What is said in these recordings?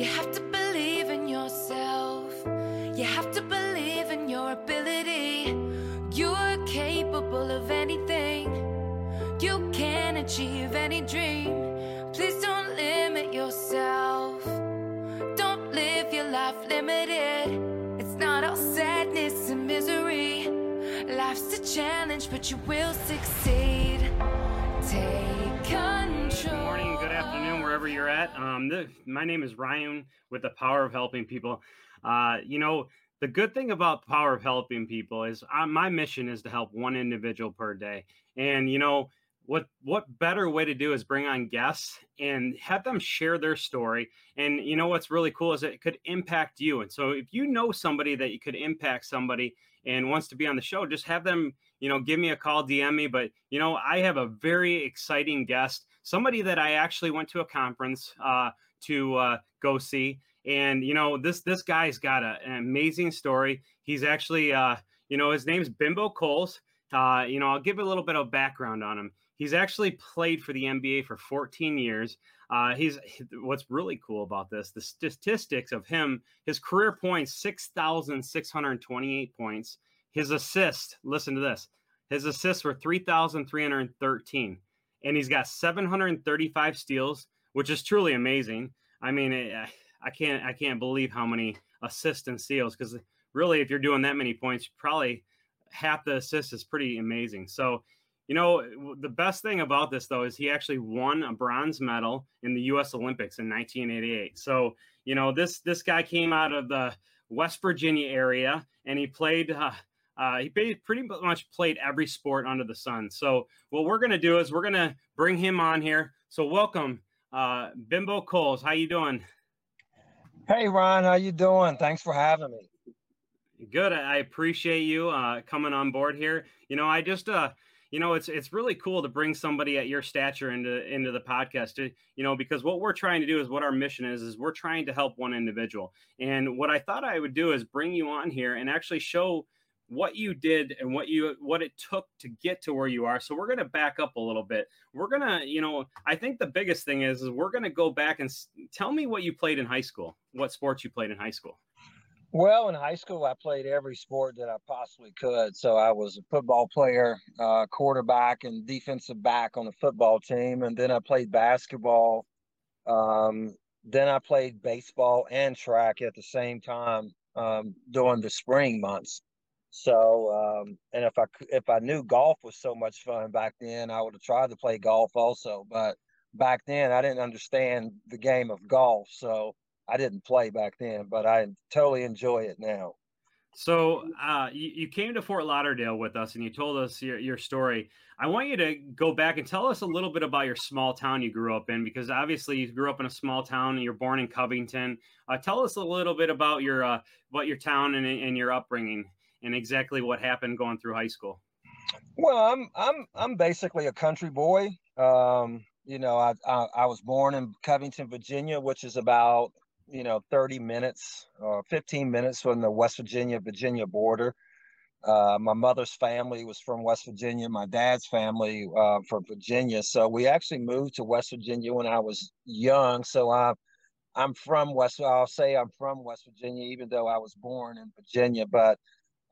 You have to believe in yourself. You have to believe in your ability. You're capable of anything. You can achieve any dream. Please don't limit yourself. Don't live your life limited. It's not all sadness and misery. Life's a challenge, but you will succeed. Good morning, good afternoon, wherever you're at. Um, my name is Ryan with the Power of Helping People. Uh, you know, the good thing about the Power of Helping People is uh, my mission is to help one individual per day. And you know, what what better way to do is bring on guests and have them share their story and you know what's really cool is it could impact you and so if you know somebody that you could impact somebody and wants to be on the show just have them you know give me a call dm me but you know i have a very exciting guest somebody that i actually went to a conference uh, to uh, go see and you know this this guy's got a, an amazing story he's actually uh, you know his name's bimbo coles uh, you know i'll give a little bit of background on him He's actually played for the NBA for 14 years. Uh, he's what's really cool about this the statistics of him his career points 6,628 points. His assists, listen to this, his assists were 3,313, and he's got 735 steals, which is truly amazing. I mean, I can't I can't believe how many assists and steals because really, if you're doing that many points, probably half the assists is pretty amazing. So you know, the best thing about this though is he actually won a bronze medal in the U.S. Olympics in 1988. So, you know, this this guy came out of the West Virginia area and he played. Uh, uh, he pretty much played every sport under the sun. So, what we're going to do is we're going to bring him on here. So, welcome, uh, Bimbo Coles. How you doing? Hey, Ron. How you doing? Thanks for having me. Good. I appreciate you uh, coming on board here. You know, I just uh, you know it's it's really cool to bring somebody at your stature into into the podcast to you know because what we're trying to do is what our mission is is we're trying to help one individual and what i thought i would do is bring you on here and actually show what you did and what you what it took to get to where you are so we're going to back up a little bit we're going to you know i think the biggest thing is, is we're going to go back and tell me what you played in high school what sports you played in high school well, in high school, I played every sport that I possibly could. So I was a football player, uh, quarterback, and defensive back on the football team. And then I played basketball. Um, then I played baseball and track at the same time um, during the spring months. So, um, and if I if I knew golf was so much fun back then, I would have tried to play golf also. But back then, I didn't understand the game of golf, so I didn't play back then, but I totally enjoy it now. So uh, you, you, came to Fort Lauderdale with us, and you told us your, your story. I want you to go back and tell us a little bit about your small town you grew up in, because obviously you grew up in a small town. and You're born in Covington. Uh, tell us a little bit about your uh, about your town and, and your upbringing, and exactly what happened going through high school. Well, I'm I'm I'm basically a country boy. Um, you know, I, I, I was born in Covington, Virginia, which is about you know 30 minutes or 15 minutes from the West Virginia Virginia border. Uh, my mother's family was from West Virginia. My dad's family uh, from Virginia. So we actually moved to West Virginia when I was young. So I, I'm from West. I'll say I'm from West Virginia, even though I was born in Virginia. But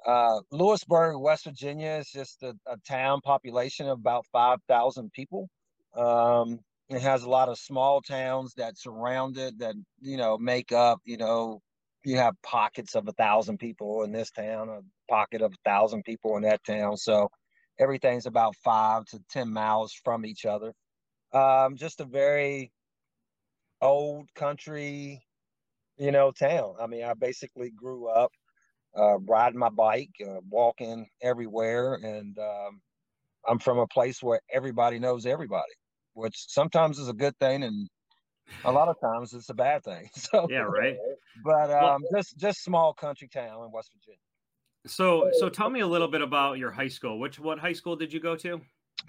uh, Lewisburg, West Virginia, is just a, a town population of about five thousand people. Um, it has a lot of small towns that surround it that you know make up you know you have pockets of a thousand people in this town a pocket of a thousand people in that town. So everything's about five to ten miles from each other. Um, just a very old country you know town. I mean i basically grew up uh, riding my bike uh, walking everywhere and um, i'm from a place where everybody knows everybody which sometimes is a good thing and a lot of times it's a bad thing. So yeah, right. But um, well, just just small country town in West Virginia. So so tell me a little bit about your high school. Which what high school did you go to?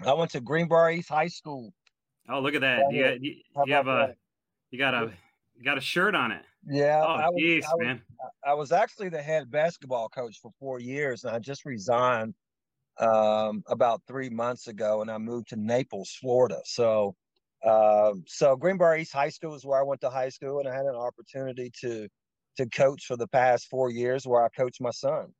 I went to Greenbrier East High School. Oh, look at that! You, you, you have a you got a got a shirt on it. Yeah. Oh, I was, geez, I was, man. I was actually the head basketball coach for four years, and I just resigned um, about three months ago, and I moved to Naples, Florida. So Uh, so Greenbrier East High School is where I went to high school, and I had an opportunity to to coach for the past four years, where I coached my son.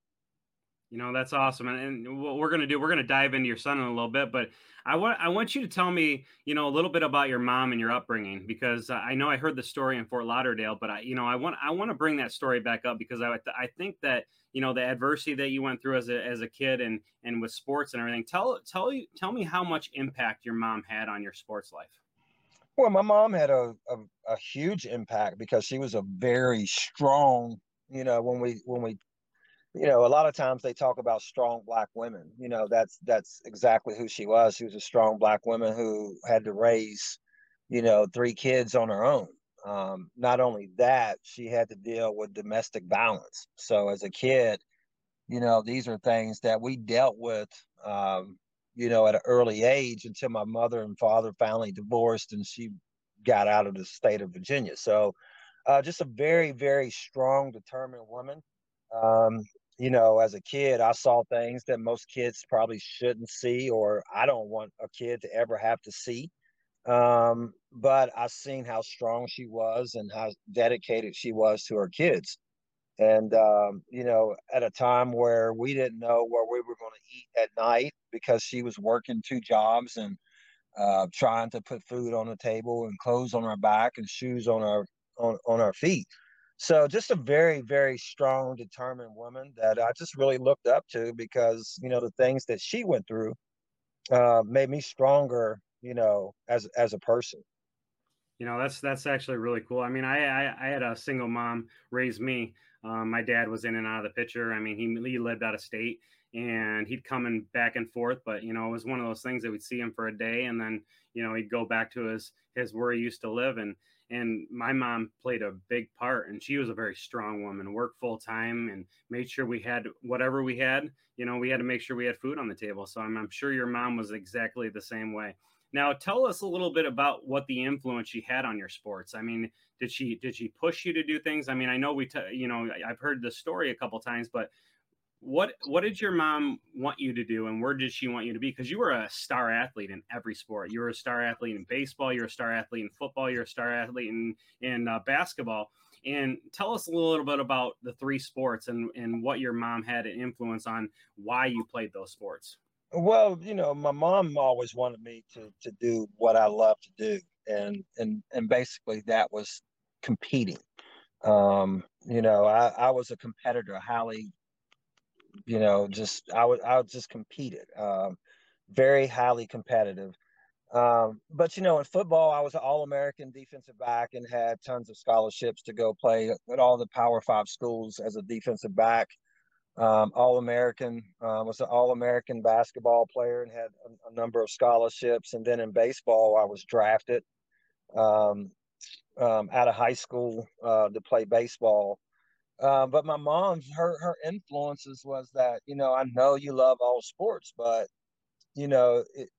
You know that's awesome, and, and what we're gonna do, we're gonna dive into your son in a little bit, but I want I want you to tell me, you know, a little bit about your mom and your upbringing because I know I heard the story in Fort Lauderdale, but I, you know, I want I want to bring that story back up because I I think that you know the adversity that you went through as a as a kid and and with sports and everything. Tell tell you tell me how much impact your mom had on your sports life. Well, my mom had a, a, a huge impact because she was a very strong. You know, when we when we you know, a lot of times they talk about strong black women. You know, that's that's exactly who she was. She was a strong black woman who had to raise, you know, three kids on her own. Um, not only that, she had to deal with domestic violence. So as a kid, you know, these are things that we dealt with, um, you know, at an early age until my mother and father finally divorced and she got out of the state of Virginia. So uh, just a very, very strong, determined woman. Um, you know, as a kid, I saw things that most kids probably shouldn't see, or I don't want a kid to ever have to see. Um, but I seen how strong she was and how dedicated she was to her kids. And, um, you know, at a time where we didn't know where we were going to eat at night because she was working two jobs and uh, trying to put food on the table and clothes on our back and shoes on our on, on our feet. So just a very, very strong, determined woman that I just really looked up to because, you know, the things that she went through uh, made me stronger, you know, as as a person. You know, that's that's actually really cool. I mean, I I, I had a single mom raise me. Um, my dad was in and out of the picture. I mean, he he lived out of state and he'd come in back and forth, but you know, it was one of those things that we'd see him for a day and then, you know, he'd go back to his his where he used to live and and my mom played a big part and she was a very strong woman worked full time and made sure we had whatever we had you know we had to make sure we had food on the table. So i'm, I'm sure your mom was exactly the same way. Now tell us a little bit about what the influence she had on your sports. I mean did she did she push you to do things? I mean i know we t- you know i've heard the story a couple times but what what did your mom want you to do and where did she want you to be? Because you were a star athlete in every sport. You were a star athlete in baseball you're a star athlete in football you're a star athlete in in uh, basketball. And tell us a little bit about the three sports and and what your mom had an influence on why you played those sports. Well you know my mom always wanted me to to do what i love to do and and and basically that was competing. Um you know i i was a competitor highly you know, just I would I would just competed. Um, very highly competitive. Um, but you know, in football, I was an All-American defensive back and had tons of scholarships to go play at all the Power Five schools as a defensive back. Um, All-American uh, was an All-American basketball player and had a, a, number of scholarships. And then in baseball, I was drafted um, um out of high school uh, to play baseball. Uh, but my mom's her her influences was that you know I know you love all sports, but you know, it,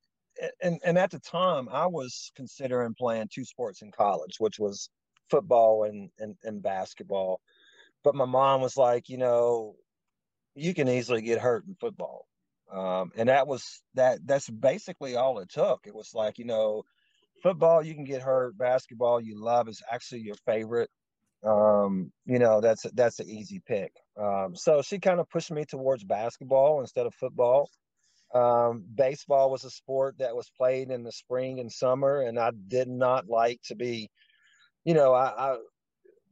and and at the time I was considering playing two sports in college, which was football and and, and basketball. But my mom was like, you know, you can easily get hurt in football, um, and that was that. That's basically all it took. It was like you know, football you can get hurt, basketball you love is actually your favorite um, you know, that's that's an easy pick. Um, so she kind of pushed me towards basketball instead of football. Um, baseball was a sport that was played in the spring and summer, and I did not like to be, you know, I, I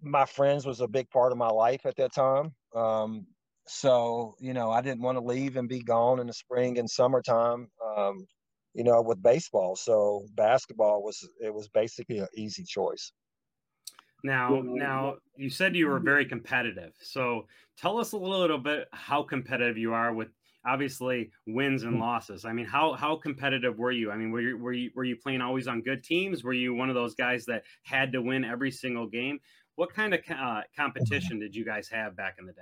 my friends was a big part of my life at that time. Um, so you know, I didn't want to leave and be gone in the spring and summertime. Um, you know, with baseball. So basketball was it was basically an easy choice. Now, now you said you were mm-hmm. very competitive. So tell us a little bit how competitive you are with obviously wins and mm. losses. I mean, how how competitive were you? I mean, were you were you were you playing always on good teams? Were you one of those guys that had to win every single game? What kind of uh, competition did you guys have back in the day?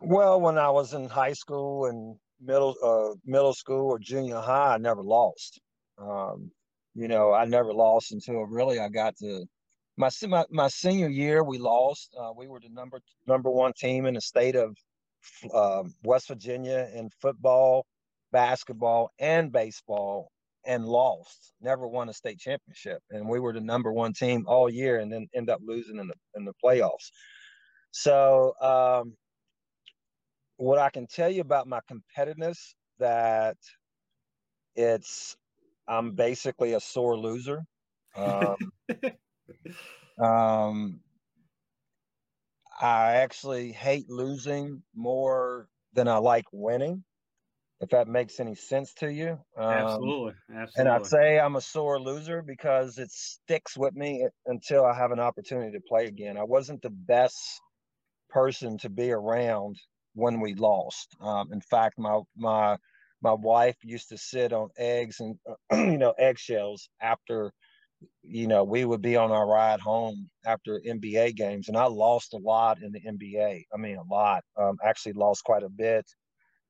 Well, when I was in high school and middle uh, middle school or junior high, I never lost. Um, you know, I never lost until really I got to my my, my senior year we lost. Uh, we were the number number one team in the state of uh, West Virginia in football, basketball, and baseball. and lost, never won a state championship. And we were the number one team all year and then end up losing in the in the playoffs. So um, what I can tell you about my competitiveness that it's I'm basically a sore loser. Um, um, I actually hate losing more than I like winning if that makes any sense to you. Um, absolutely, absolutely. And I'd say I'm a sore loser because it sticks with me until I have an opportunity to play again. I wasn't the best person to be around when we lost. Um, in fact, my my my wife used to sit on eggs and you know eggshells after you know we would be on our ride home after NBA games, and I lost a lot in the NBA. I mean, a lot. Um, actually, lost quite a bit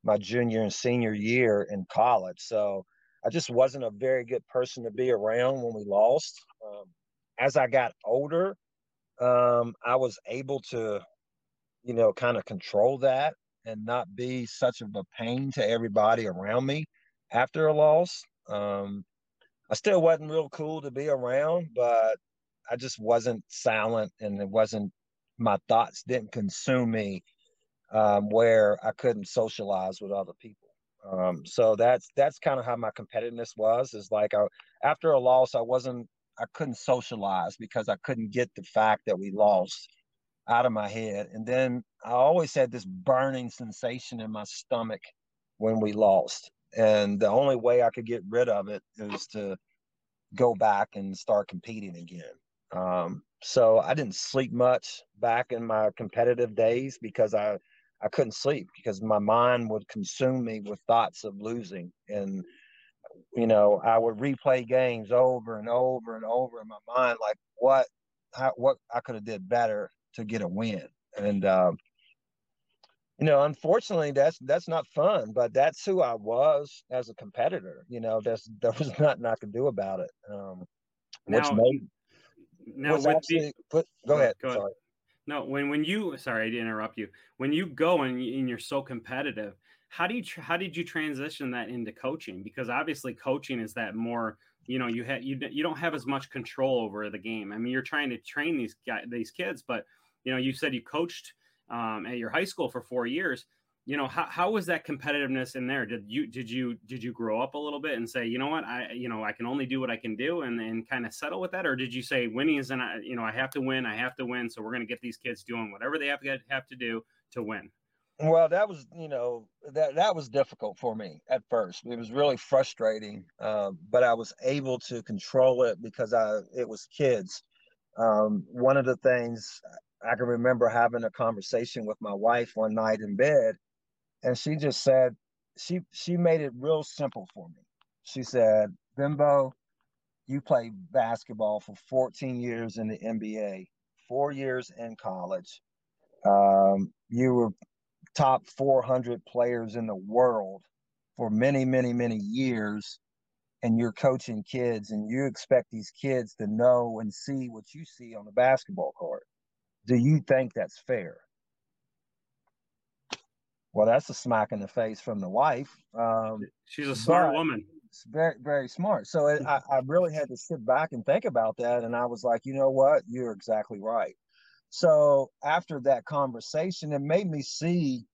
my junior and senior year in college. So I just wasn't a very good person to be around when we lost. Um, as I got older, um, I was able to, you know, kind of control that and not be such of a pain to everybody around me after a loss. Um, I still wasn't real cool to be around, but I just wasn't silent and it wasn't, my thoughts didn't consume me um, where I couldn't socialize with other people. Um, so that's that's kind of how my competitiveness was. Is like I, after a loss, I wasn't I couldn't socialize because I couldn't get the fact that we lost out of my head. And then I always had this burning sensation in my stomach when we lost. And the only way I could get rid of it is to go back and start competing again. Um, so I didn't sleep much back in my competitive days because I I couldn't sleep because my mind would consume me with thoughts of losing. And, you know, I would replay games over and over and over in my mind, like what, how, what I could have did better to get a win. And, um, you know, unfortunately, that's that's not fun, but that's who I was as a competitor. You know, there's there was nothing I could do about it. Um, now, which made now actually, the, put, go, ahead. Go ahead. Sorry. No, when when you sorry to interrupt you. When you go and, and you're so competitive, how do you how did you transition that into coaching? Because obviously coaching is that more you know you have you you don't have as much control over the game. I mean, you're trying to train these guys these kids, but you know you said you coached um, at your high school for four years you know how, how was that competitiveness in there? Did you did you did you grow up a little bit and say you know what? I you know i can only do what i can do and and kind of settle with that? Or did you say winning is i you know i have to win i have to win so we're going to get these kids doing whatever they have to have to do to win well that was you know that that was difficult for me at first. It was really frustrating um, but i was able to control it because i it was kids. Um, one of the things i can remember having a conversation with my wife one night in bed and she just said she she made it real simple for me. She said, "Bimbo, you played basketball for 14 years in the NBA, four years in college. Um, you were top 400 players in the world for many, many, many years, and you're coaching kids, and you expect these kids to know and see what you see on the basketball court. Do you think that's fair?" Well, that's a smack in the face from the wife. Um, She's a smart woman. Very, very smart. So it, I, I really had to sit back and think about that. And I was like, you know what? You're exactly right. So after that conversation, it made me see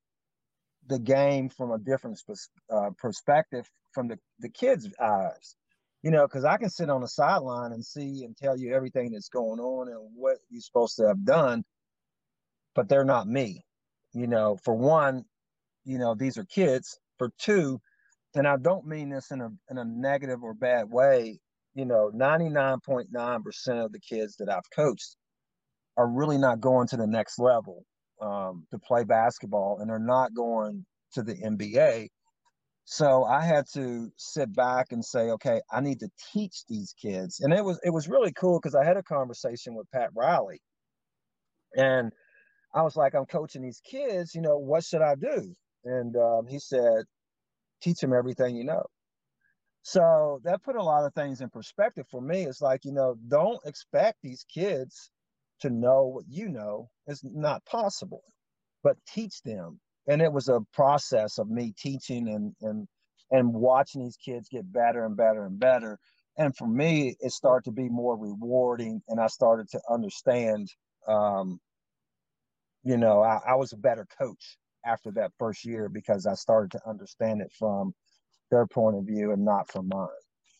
the game from a different uh, perspective from the, the kids' eyes. You know, because I can sit on the sideline and see and tell you everything that's going on and what you're supposed to have done, but they're not me. You know, for one, you know, these are kids. For two, and I don't mean this in a in a negative or bad way, you know, 99.9% of the kids that I've coached are really not going to the next level um, to play basketball and they're not going to the NBA. So I had to sit back and say, okay, I need to teach these kids. And it was it was really cool because I had a conversation with Pat Riley. And I was like, I'm coaching these kids, you know, what should I do? And um, he said, teach them everything you know. So that put a lot of things in perspective for me. It's like, you know, don't expect these kids to know what you know. It's not possible, but teach them. And it was a process of me teaching and, and, and watching these kids get better and better and better. And for me, it started to be more rewarding, and I started to understand. Um, you know, I, I was a better coach after that first year because I started to understand it from their point of view and not from mine.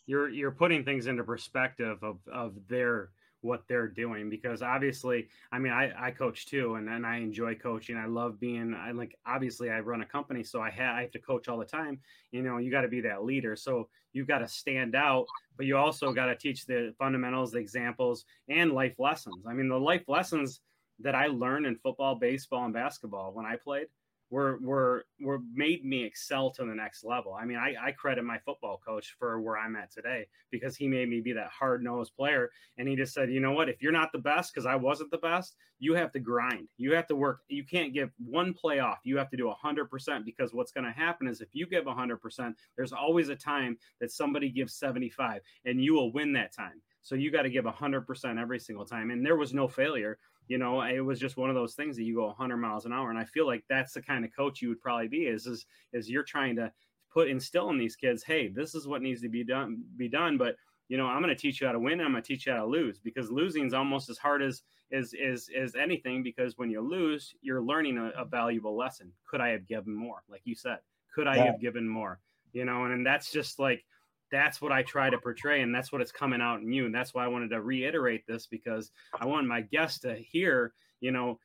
You're you're putting things into perspective of of their what they're doing because obviously i mean i, I coach too and, and i enjoy coaching i love being i like obviously i run a company so i have i have to coach all the time you know you got to be that leader so you've got to stand out but you also got to teach the fundamentals the examples and life lessons. I mean the life lessons that i learned in football baseball and basketball when i played were were were made me excel to the next level. I mean, I, I credit my football coach for where I'm at today because he made me be that hard nosed player. And he just said, you know what, if you're not the best, because I wasn't the best, you have to grind. You have to work. You can't give one play off. You have to do hundred percent because what's going to happen is if you give hundred percent, there's always a time that somebody gives 75 and you will win that time. So you got to give 100% every single time. And there was no failure you know it was just one of those things that you go 100 miles an hour and i feel like that's the kind of coach you would probably be is is, is you're trying to put instill in these kids hey this is what needs to be done be done but you know i'm going to teach you how to win and i'm going to teach you how to lose because losing is almost as hard as as as, as anything because when you lose you're learning a, a valuable lesson. Could i have given more? Like you said could i yeah. have given more? You know and, and that's just like that's what I try to portray, and that's what it's coming out in you. And that's why I wanted to reiterate this because I want my guests to hear, you know,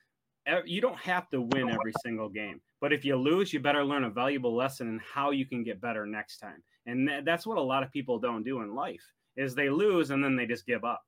you don't have to win every single game, but if you lose, you better learn a valuable lesson in how you can get better next time. And that's what a lot of people don't do in life is they lose and then they just give up.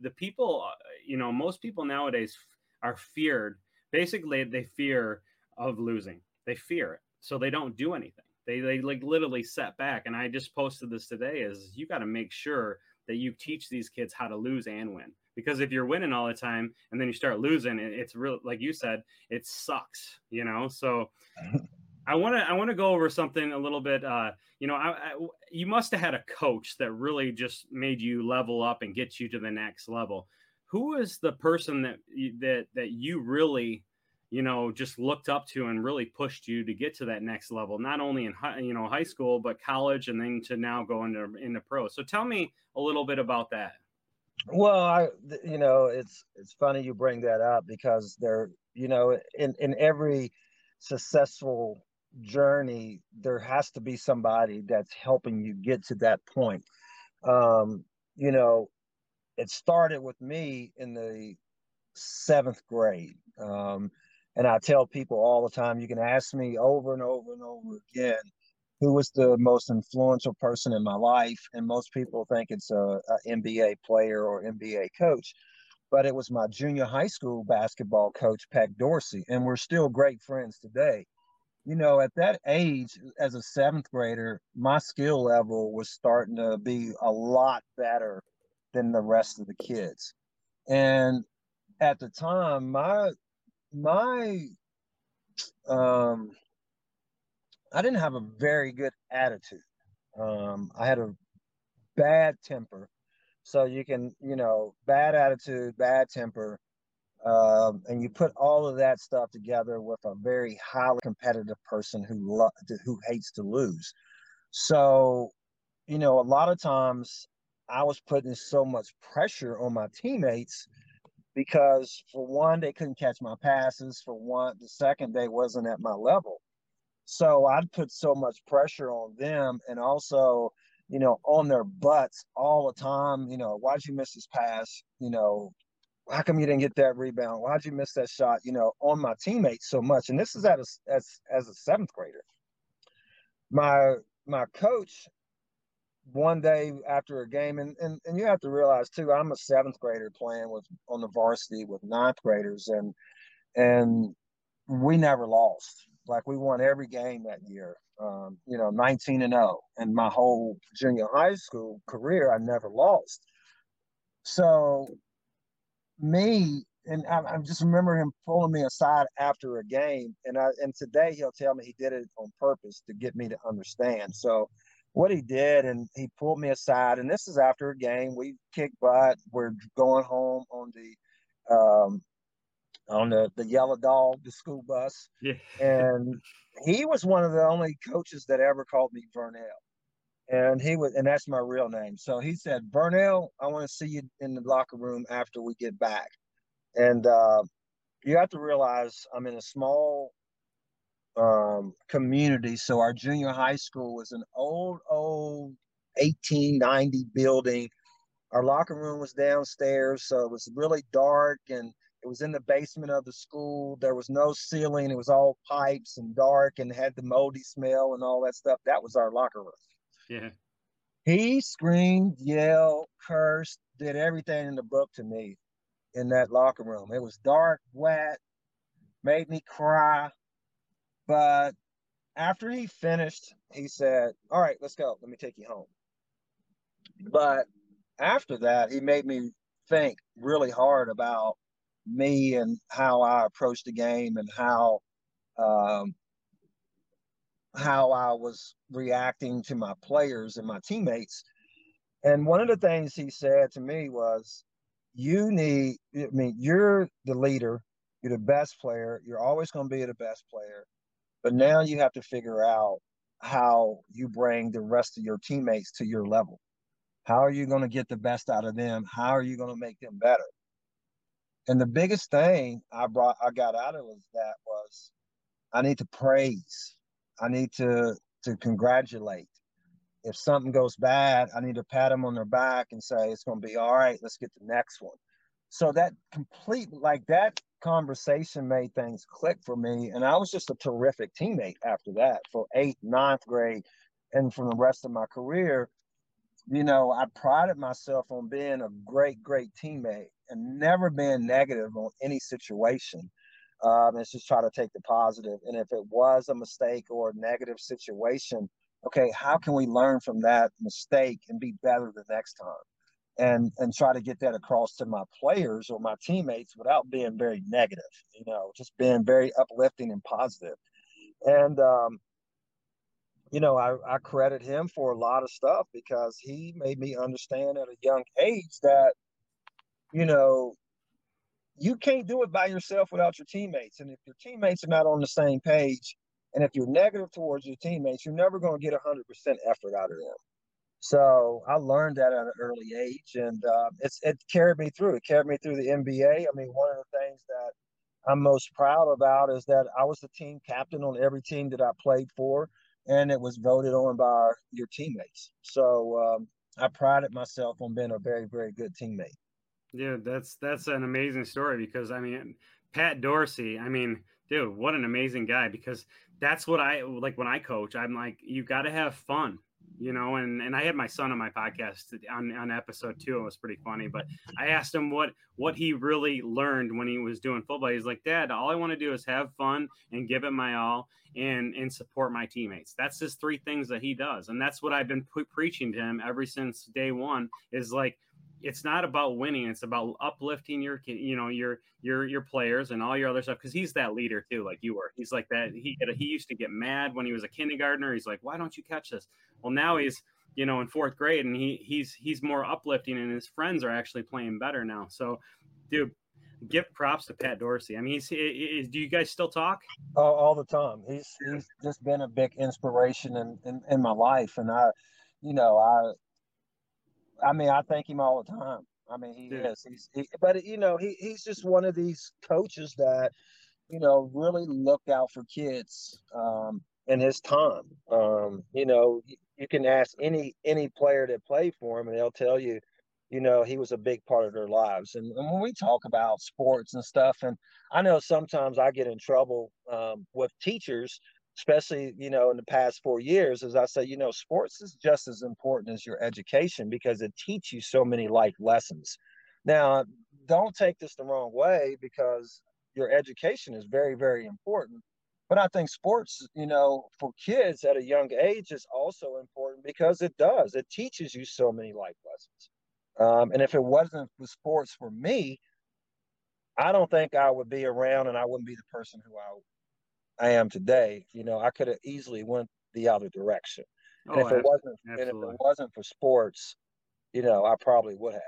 The people, uh, you know, most people nowadays are feared. Basically, they fear of losing. They fear it, so they don't do anything. They they like literally set back. And I just posted this today is you got to make sure that you teach these kids how to lose and win. Because if you're winning all the time and then you start losing, it's real like you said, it sucks, you know. So I want to I want to go over something a little bit. Uh, you know, I, I, you must have had a coach that really just made you level up and get you to the next level. Who is the person that that that you really you know just looked up to and really pushed you to get to that next level not only in high, you know high school but college and then to now go into into pro. So tell me a little bit about that. Well i you know it's it's funny you bring that up because there you know in in every successful journey there has to be somebody that's helping you get to that point. Um you know it started with me in the seventh grade. Um and I tell people all the time, you can ask me over and over and over again, who was the most influential person in my life? And most people think it's a, a NBA player or NBA coach, but it was my junior high school basketball coach, Peck Dorsey, and we're still great friends today. You know, at that age, as a seventh grader, my skill level was starting to be a lot better than the rest of the kids. And at the time, my my um I didn't have a very good attitude. Um, I had a bad temper. So you can, you know, bad attitude, bad temper, um, and you put all of that stuff together with a very highly competitive person who lo- who hates to lose. So, you know, a lot of times I was putting so much pressure on my teammates because for one, they couldn't catch my passes. For one, the second they wasn't at my level. So I'd put so much pressure on them and also, you know, on their butts all the time. You know, why'd you miss this pass? You know, how come you didn't get that rebound? Why'd you miss that shot? You know, on my teammates so much. And this is at a, as as a seventh grader. My my coach one day after a game, and, and, and you have to realize too, I'm a seventh grader playing with on the varsity with ninth graders, and and we never lost. Like we won every game that year. Um, you know, 19 and 0. And my whole junior high school career, I never lost. So me and I, I, just remember him pulling me aside after a game, and I and today he'll tell me he did it on purpose to get me to understand. So what he did, and he pulled me aside. And this is after a game. We kicked butt. We're going home on the um, on the the yellow dog, the school bus. Yeah. And he was one of the only coaches that ever called me Vernell. And he was, and that's my real name. So he said, Vernell, I want to see you in the locker room after we get back. And uh, you have to realize I'm in a small um, community. So our junior high school was an old, old 1890 building. Our locker room was downstairs, so it was really dark and it was in the basement of the school. There was no ceiling. It was all pipes and dark and had the moldy smell and all that stuff. That was our locker room. Yeah. He screamed, yelled, cursed, did everything in the book to me in that locker room. It was dark, wet, made me cry. But after he finished, he said, All right, let's go. Let me take you home. But after that, he made me think really hard about me and how I approached the game and how um, how I was reacting to my players and my teammates. And one of the things he said to me was, "You need. I mean, you're the leader. You're the best player. You're always going to be the best player. But now you have to figure out how you bring the rest of your teammates to your level. How are you going to get the best out of them? How are you going to make them better? And the biggest thing I brought, I got out of was that was, I need to praise. I need to to congratulate. If something goes bad, I need to pat them on their back and say it's going to be all right. Let's get the next one. So that complete like that conversation made things click for me. And I was just a terrific teammate after that for eighth, ninth grade, and from the rest of my career. You know, I prided myself on being a great, great teammate and never being negative on any situation. Um, it's just try to take the positive. And if it was a mistake or a negative situation, okay, how can we learn from that mistake and be better the next time? And and try to get that across to my players or my teammates without being very negative you know just being very uplifting and positive. And um you know I, I credit him for a lot of stuff because he made me understand at a young age that you know you can't do it by yourself without your teammates. And if your teammates are not on the same page and if you're negative towards your teammates you're never going to get 100% effort out of them so I learned that at an early age, and uh, it's it carried me through. It carried me through the NBA. I mean, one of the things that I'm most proud about is that I was the team captain on every team that I played for, and it was voted on by your teammates. So um, I prided myself on being a very, very good teammate. Yeah, that's that's an amazing story because I mean, Pat Dorsey. I mean, dude, what an amazing guy! Because that's what I like when I coach. I'm like, you got to have fun you know, and and I had my son on my podcast on on episode two. It was pretty funny, but I asked him what what he really learned when he was doing football. He's like, Dad, all I want to do is have fun and give it my all and and support my teammates. That's his three things that he does, and that's what I've been pre- preaching to him ever since day one. Is like it's not about winning it's about uplifting your you know your your your players and all your other stuff because he's that leader too like you were he's like that he he used to get mad when he was a kindergartner. He's like why don't you catch this? Well now he's you know in fourth grade and he he's he's more uplifting and his friends are actually playing better now. So dude give props to pat dorsey. I mean he's, he, do you guys still talk? All, all the time. He's he's just been a big inspiration in, in in my life. And i you know i I mean, I thank him all the time. I mean, he yeah. is. He's, he, but you know, he, he's just one of these coaches that, you know, really looked out for kids um, in his time. Um, you know, you, you, can ask any any player that played for him, and they'll tell you, you know, he was a big part of their lives. And, and when we talk about sports and stuff, and I know sometimes I get in trouble um, with teachers especially you know in the past four years as i say you know sports is just as important as your education because it teaches you so many life lessons. Now don't take this the wrong way because your education is very very important but i think sports you know for kids at a young age is also important because it does. It teaches you so many life lessons. Um, and if it wasn't for sports for me i don't think i would be around and i wouldn't be the person who i I am today, you know, I could have easily went the other direction. And oh, if it wasn't and if it wasn't for sports, you know, I probably would have.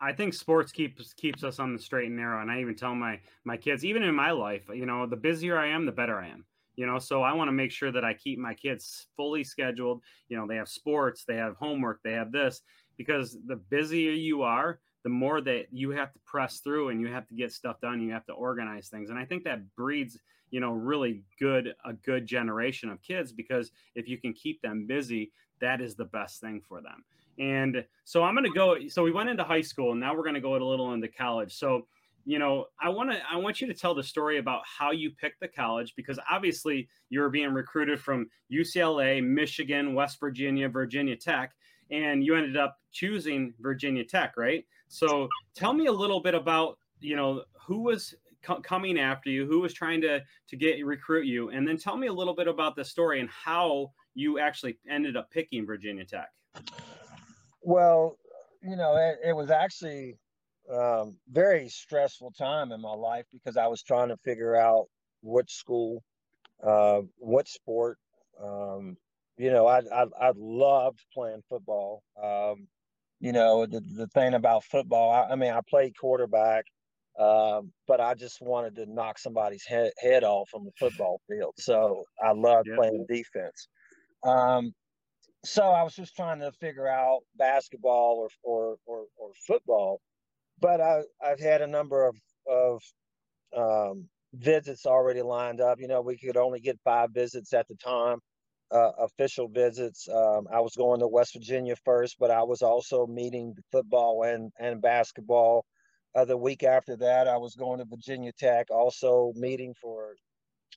I think sports keeps keeps us on the straight and narrow. And I even tell my my kids, even in my life, you know, the busier I am, the better I am. you know so i want to make sure that i keep my kids fully scheduled you know they have sports they have homework they have this because the busier you are the more that you have to press through and you have to get stuff done you have to organize things and i think that breeds you know really good a good generation of kids because if you can keep them busy that is the best thing for them. And so i'm going to go so we went into high school and now we're going to go a little into college. So you know i want to i want you to tell the story about how you picked the college because obviously you were being recruited from ucla michigan west virginia virginia tech and you ended up choosing virginia tech right? So tell me a little bit about you know who was co- coming after you, who was trying to to get recruit you, and then tell me a little bit about the story and how you actually ended up picking Virginia Tech. Well, you know, it, it was actually um, very stressful time in my life because I was trying to figure out what school, uh, what sport. Um, you know, I, I I loved playing football. Um, you know, the, the thing about football, I, I mean, I played quarterback, um, but I just wanted to knock somebody's head, head off on the football field. So I loved yeah. playing defense. Um, so I was just trying to figure out basketball or or or, or football, but I I've had a number of of um, visits already lined up. You know, we could only get five visits at the time uh, official visits. Um, I was going to West Virginia first, but I was also meeting football and, and basketball. Uh, the week after that, I was going to Virginia Tech, also meeting for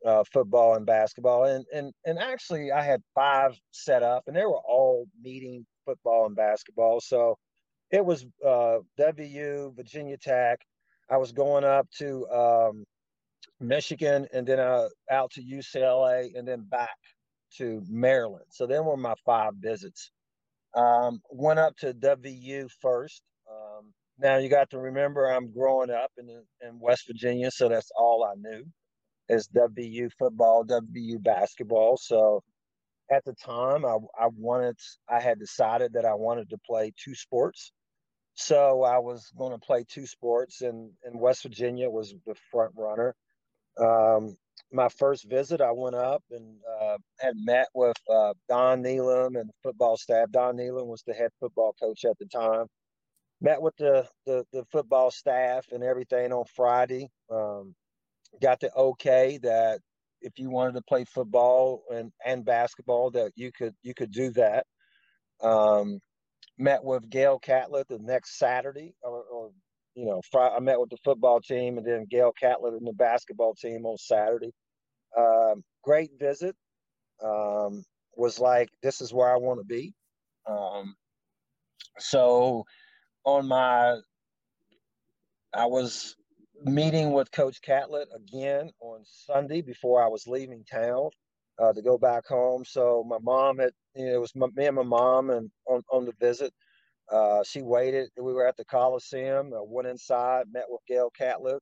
uh, football and basketball. And, and, and actually, I had five set up, and they were all meeting football and basketball. So it was uh, WVU, Virginia Tech. I was going up to um, Michigan and then uh, out to UCLA and then back to Maryland. So then were my five visits. Um, went up to WVU first. Um, now you got to remember I'm growing up in in West Virginia, so that's all I knew is WVU football, WVU basketball. So at the time, I I wanted I had decided that I wanted to play two sports. So I was going to play two sports, and and West Virginia was the front runner. Um, my first visit, I went up and uh, had met with uh, Don Nehlen and the football staff. Don Nehlen was the head football coach at the time. Met with the, the, the football staff and everything on Friday. Um, got the okay that if you wanted to play football and, and basketball, that you could you could do that. Um, met with Gale Catlett the next Saturday, or, or you know, Friday, I met with the football team and then Gale Catlett and the basketball team on Saturday. Um, great visit. Um, was like, this is where I want to be. Um, so on my, I was meeting with Coach Catlett again on Sunday before I was leaving town uh, to go back home. So my mom had, you know, it was my, me and my mom and on, on the visit. Uh, she waited. We were at the Coliseum. I went inside, met with Gale Catlett.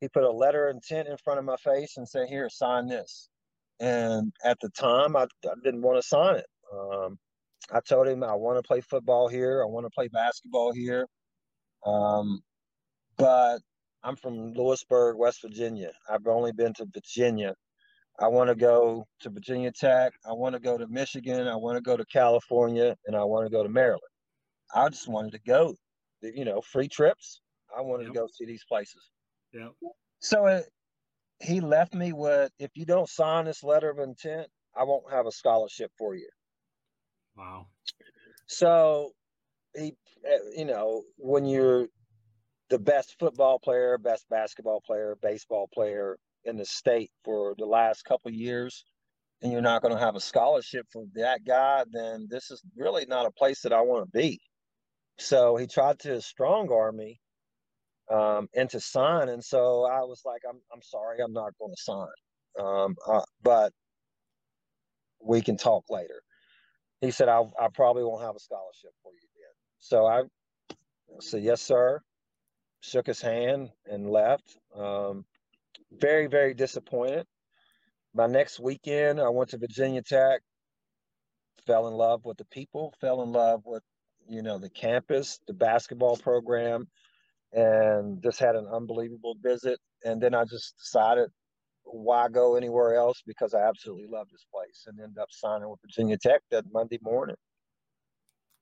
He put a letter of intent in front of my face and said, "Here, sign this." And at the time, I, I didn't want to sign it. Um, I told him I want to play football here. I want to play basketball here. Um, but I'm from Lewisburg, West Virginia. I've only been to Virginia. I want to go to Virginia Tech. I want to go to Michigan. I want to go to California, and I want to go to Maryland. I just wanted to go, you know, free trips. I wanted yep. to go see these places. Yeah. So it, he left me with, if you don't sign this letter of intent, I won't have a scholarship for you. Wow. So he, eh, you know, when you're the best football player, best basketball player, baseball player in the state for the last couple years, and you're not going to have a scholarship for that guy, then this is really not a place that I want to be. So he tried to strong arm me um, into sign, and so I was like, "I'm I'm sorry, I'm not going to sign, um, uh, but we can talk later." He said, "I I probably won't have a scholarship for you then." So I said, "Yes, sir." Shook his hand and left. Um, very very disappointed. My next weekend, I went to Virginia Tech. Fell in love with the people. Fell in love with you know, the campus, the basketball program, and just had an unbelievable visit. And then I just decided why go anywhere else because I absolutely love this place and end up signing with Virginia Tech that Monday morning.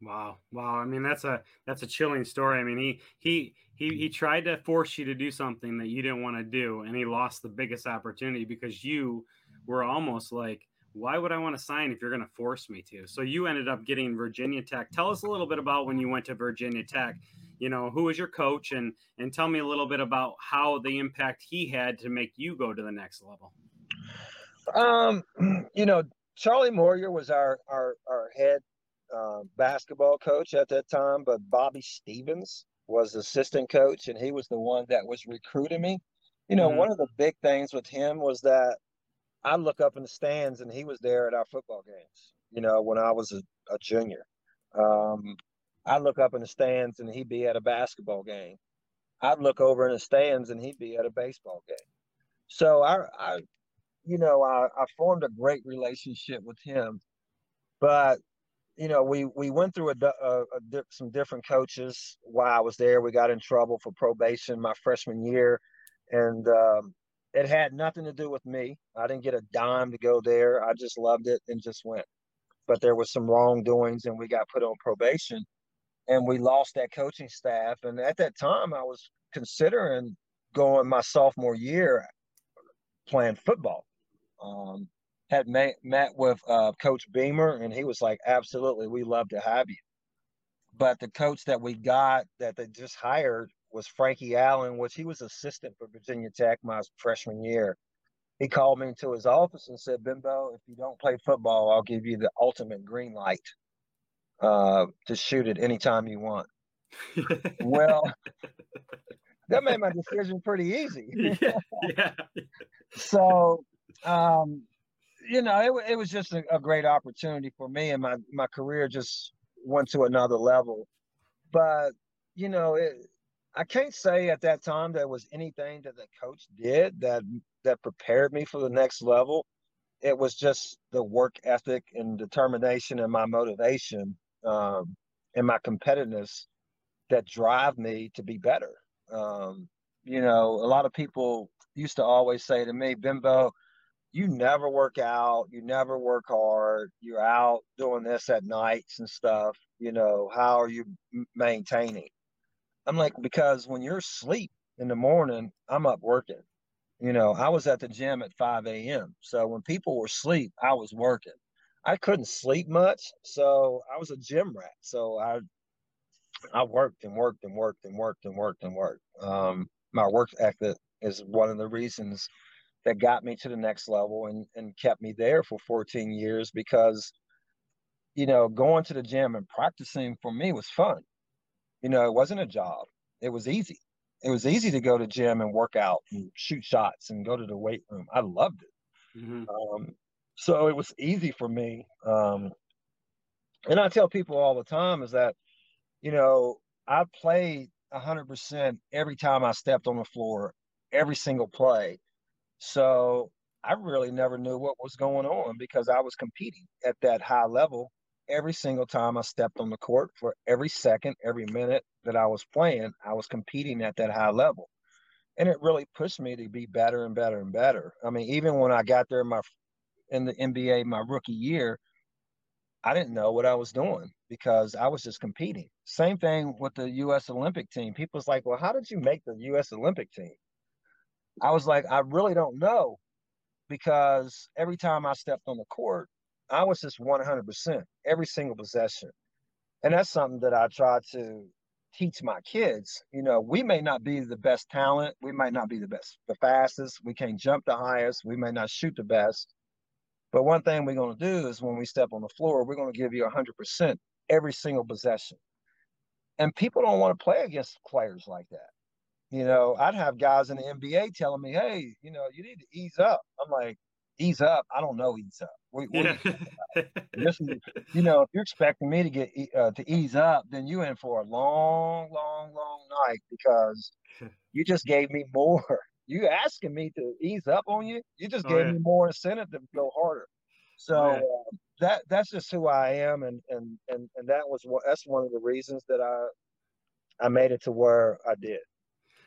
Wow. Wow. I mean, that's a that's a chilling story. I mean, he he he he tried to force you to do something that you didn't want to do, and he lost the biggest opportunity because you were almost like, why would I want to sign if you're going to force me to? So you ended up getting Virginia Tech. Tell us a little bit about when you went to Virginia Tech. You know, who was your coach, and and tell me a little bit about how the impact he had to make you go to the next level. Um, you know, Charlie Moir was our our our head uh, basketball coach at that time, but Bobby Stevens was assistant coach, and he was the one that was recruiting me. You know, mm-hmm. one of the big things with him was that I look up in the stands, and he was there at our football games. You know, when I was a, a junior, um, I look up in the stands, and he'd be at a basketball game. I'd look over in the stands, and he'd be at a baseball game. So I, I you know, I, I formed a great relationship with him, but you know, we we went through a, a, a, some different coaches while I was there. We got in trouble for probation my freshman year, and um, it had nothing to do with me. I didn't get a dime to go there. I just loved it and just went. But there was some wrongdoings, and we got put on probation, and we lost that coaching staff. And at that time, I was considering going my sophomore year playing football. Um, had met, met with uh, Coach Beamer, and he was like, "Absolutely, we love to have you." But the coach that we got that they just hired was Frankie Allen, which he was assistant for Virginia Tech my freshman year. He called me into his office and said, "Bimbo, if you don't play football, I'll give you the ultimate green light uh, to shoot it anytime you want." well, that made my decision pretty easy. yeah, yeah. so um, you know, it, it was just a, a, great opportunity for me, and my my career just went to another level. But you know, it, I can't say at that time there was anything that the coach did that that prepared me for the next level. It was just the work ethic and determination and my motivation um, and my competitiveness that drive me to be better. Um, you know, a lot of people used to always say to me, Bimbo, you never work out, you never work hard, you're out doing this at nights and stuff, you know, how are you maintaining? I'm like, because when you're asleep in the morning, I'm up working. You know, I was at the gym at 5 a.m. So when people were asleep, I was working. I couldn't sleep much, so I was a gym rat. So I I worked and worked and worked and worked and worked and worked. Um, my work ethic is one of the reasons that got me to the next level and, and kept me there for 14 years because you know going to the gym and practicing for me was fun you know it wasn't a job it was easy it was easy to go to gym and work out and shoot shots and go to the weight room i loved it mm-hmm. um, so it was easy for me um, and i tell people all the time is that you know i played 100% every time i stepped on the floor every single play so I really never knew what was going on because I was competing at that high level every single time I stepped on the court for every second, every minute that I was playing, I was competing at that high level. And it really pushed me to be better and better and better. I mean, even when I got there my in the NBA my rookie year, I didn't know what I was doing because I was just competing. Same thing with the US Olympic team. People's like, "Well, how did you make the US Olympic team?" I was like, I really don't know because every time I stepped on the court, I was just 100% every single possession. And that's something that I try to teach my kids. You know, we may not be the best talent, we might not be the best, the fastest, we can't jump the highest, we may not shoot the best. But one thing we're going to do is when we step on the floor, we're going to give you 100% every single possession. And people don't want to play against players like that. You know, I'd have guys in the NBA telling me, "Hey, you know, you need to ease up." I'm like, "Ease up? I don't know ease up. We, yeah. this is, you know, if you're expecting me to get uh, to ease up, then you in for a long, long, long night because you just gave me more. You asking me to ease up on you? You just oh, gave yeah. me more incentive to go harder. So oh, yeah. uh, that that's just who I am, and and and and that was what that's one of the reasons that I I made it to where I did.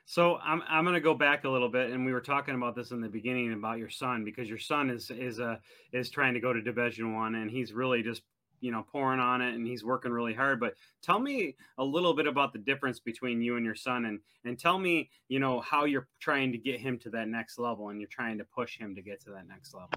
So I'm I'm gonna go back a little bit, and we were talking about this in the beginning about your son because your son is is a uh, is trying to go to Division One, and he's really just you know pouring on it, and he's working really hard. But tell me a little bit about the difference between you and your son, and and tell me you know how you're trying to get him to that next level, and you're trying to push him to get to that next level.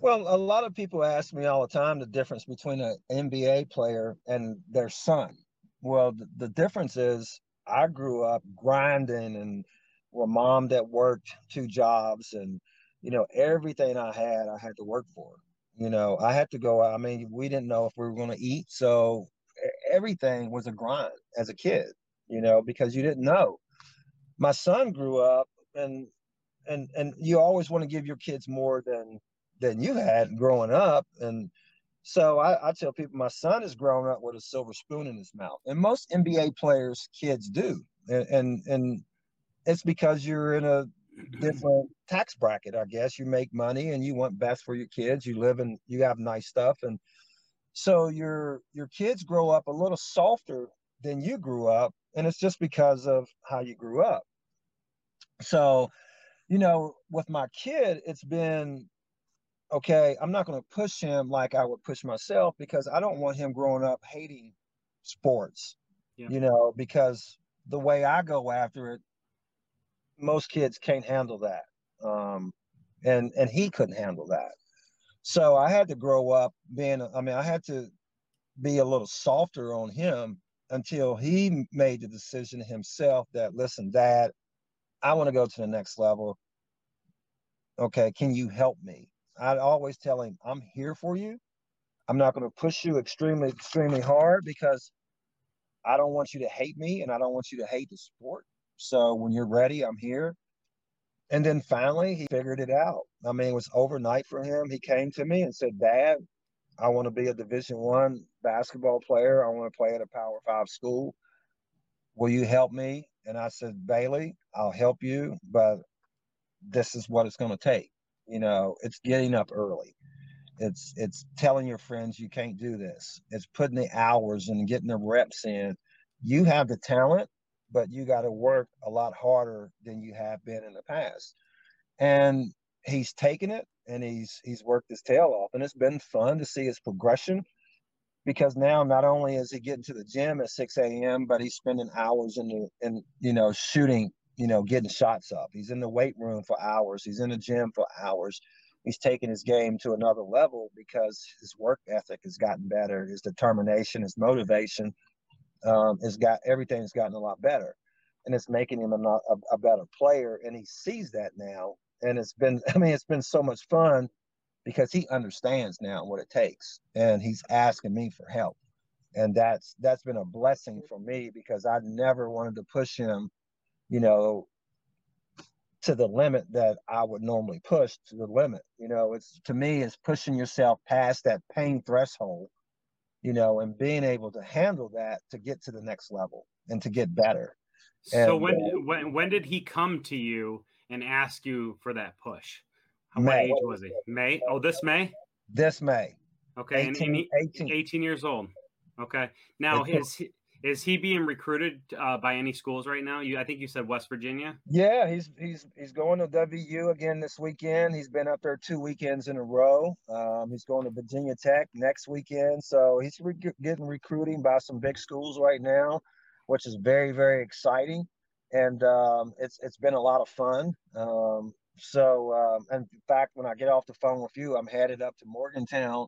Well, a lot of people ask me all the time the difference between an NBA player and their son. Well, the, the difference is I grew up grinding and with mom that worked two jobs and you know everything I had I had to work for. You know, I had to go out. I mean, we didn't know if we were going to eat, so everything was a grind as a kid. You know, because you didn't know. My son grew up and and and you always want to give your kids more than than you had growing up and so I, I, tell people my son has grown up with a silver spoon in his mouth, and most NBA players' kids do, and and, and it's because you're in a different tax bracket, I guess. You make money and you want best for your kids. You live and you have nice stuff, and so your your kids grow up a little softer than you grew up, and it's just because of how you grew up. So, you know, with my kid, it's been okay, I'm not going to push him like I would push myself because I don't want him growing up hating sports, yeah. you know, because the way I go after it, most kids can't handle that. Um, and, and he couldn't handle that. So I had to grow up being, I mean, I had to be a little softer on him until he made the decision himself that, listen, dad, I want to go to the next level. Okay, can you help me? I'd always tell him, I'm here for you. I'm not going to push you extremely, extremely hard because I don't want you to hate me and I don't want you to hate the sport. So when you're ready, I'm here. And then finally, he figured it out. I mean, it was overnight for him. He came to me and said, Dad, I want to be a Division One basketball player. I want to play at a Power Five school. Will you help me? And I said, Bailey, I'll help you, but this is what it's going to take. You know, it's getting up early. It's it's telling your friends you can't do this. It's putting the hours and getting the reps in. You have the talent, but you got to work a lot harder than you have been in the past. And he's taken it and he's he's worked his tail off and it's been fun to see his progression because now not only is he getting to the gym at 6 a.m but he's spending hours in the in you know shooting you know, getting shots up. He's in the weight room for hours. He's in the gym for hours. He's taking his game to another level because his work ethic has gotten better. His determination, his motivation, um, has got everything's gotten a lot better, and it's making him a, a, a better player. And he sees that now, and it's been. I mean, it's been so much fun because he understands now what it takes, and he's asking me for help, and that's that's been a blessing for me because I never wanted to push him you know, to the limit that I would normally push to the limit. You know, it's to me, it's pushing yourself past that pain threshold, you know, and being able to handle that to get to the next level and to get better. So and, when uh, when when did he come to you and ask you for that push? How May. age was he? May? Oh, this May? This May. Okay, 18, and, and he, 18. 18 years old. Okay. Now his is he being recruited uh, by any schools right now? You, I think you said West Virginia. Yeah, he's he's he's going to WVU again this weekend. He's been up there two weekends in a row. Um, he's going to Virginia Tech next weekend. So he's re- getting recruiting by some big schools right now, which is very very exciting. And um, it's it's been a lot of fun. Um, so um, in fact, when I get off the phone with you, I'm headed up to Morgantown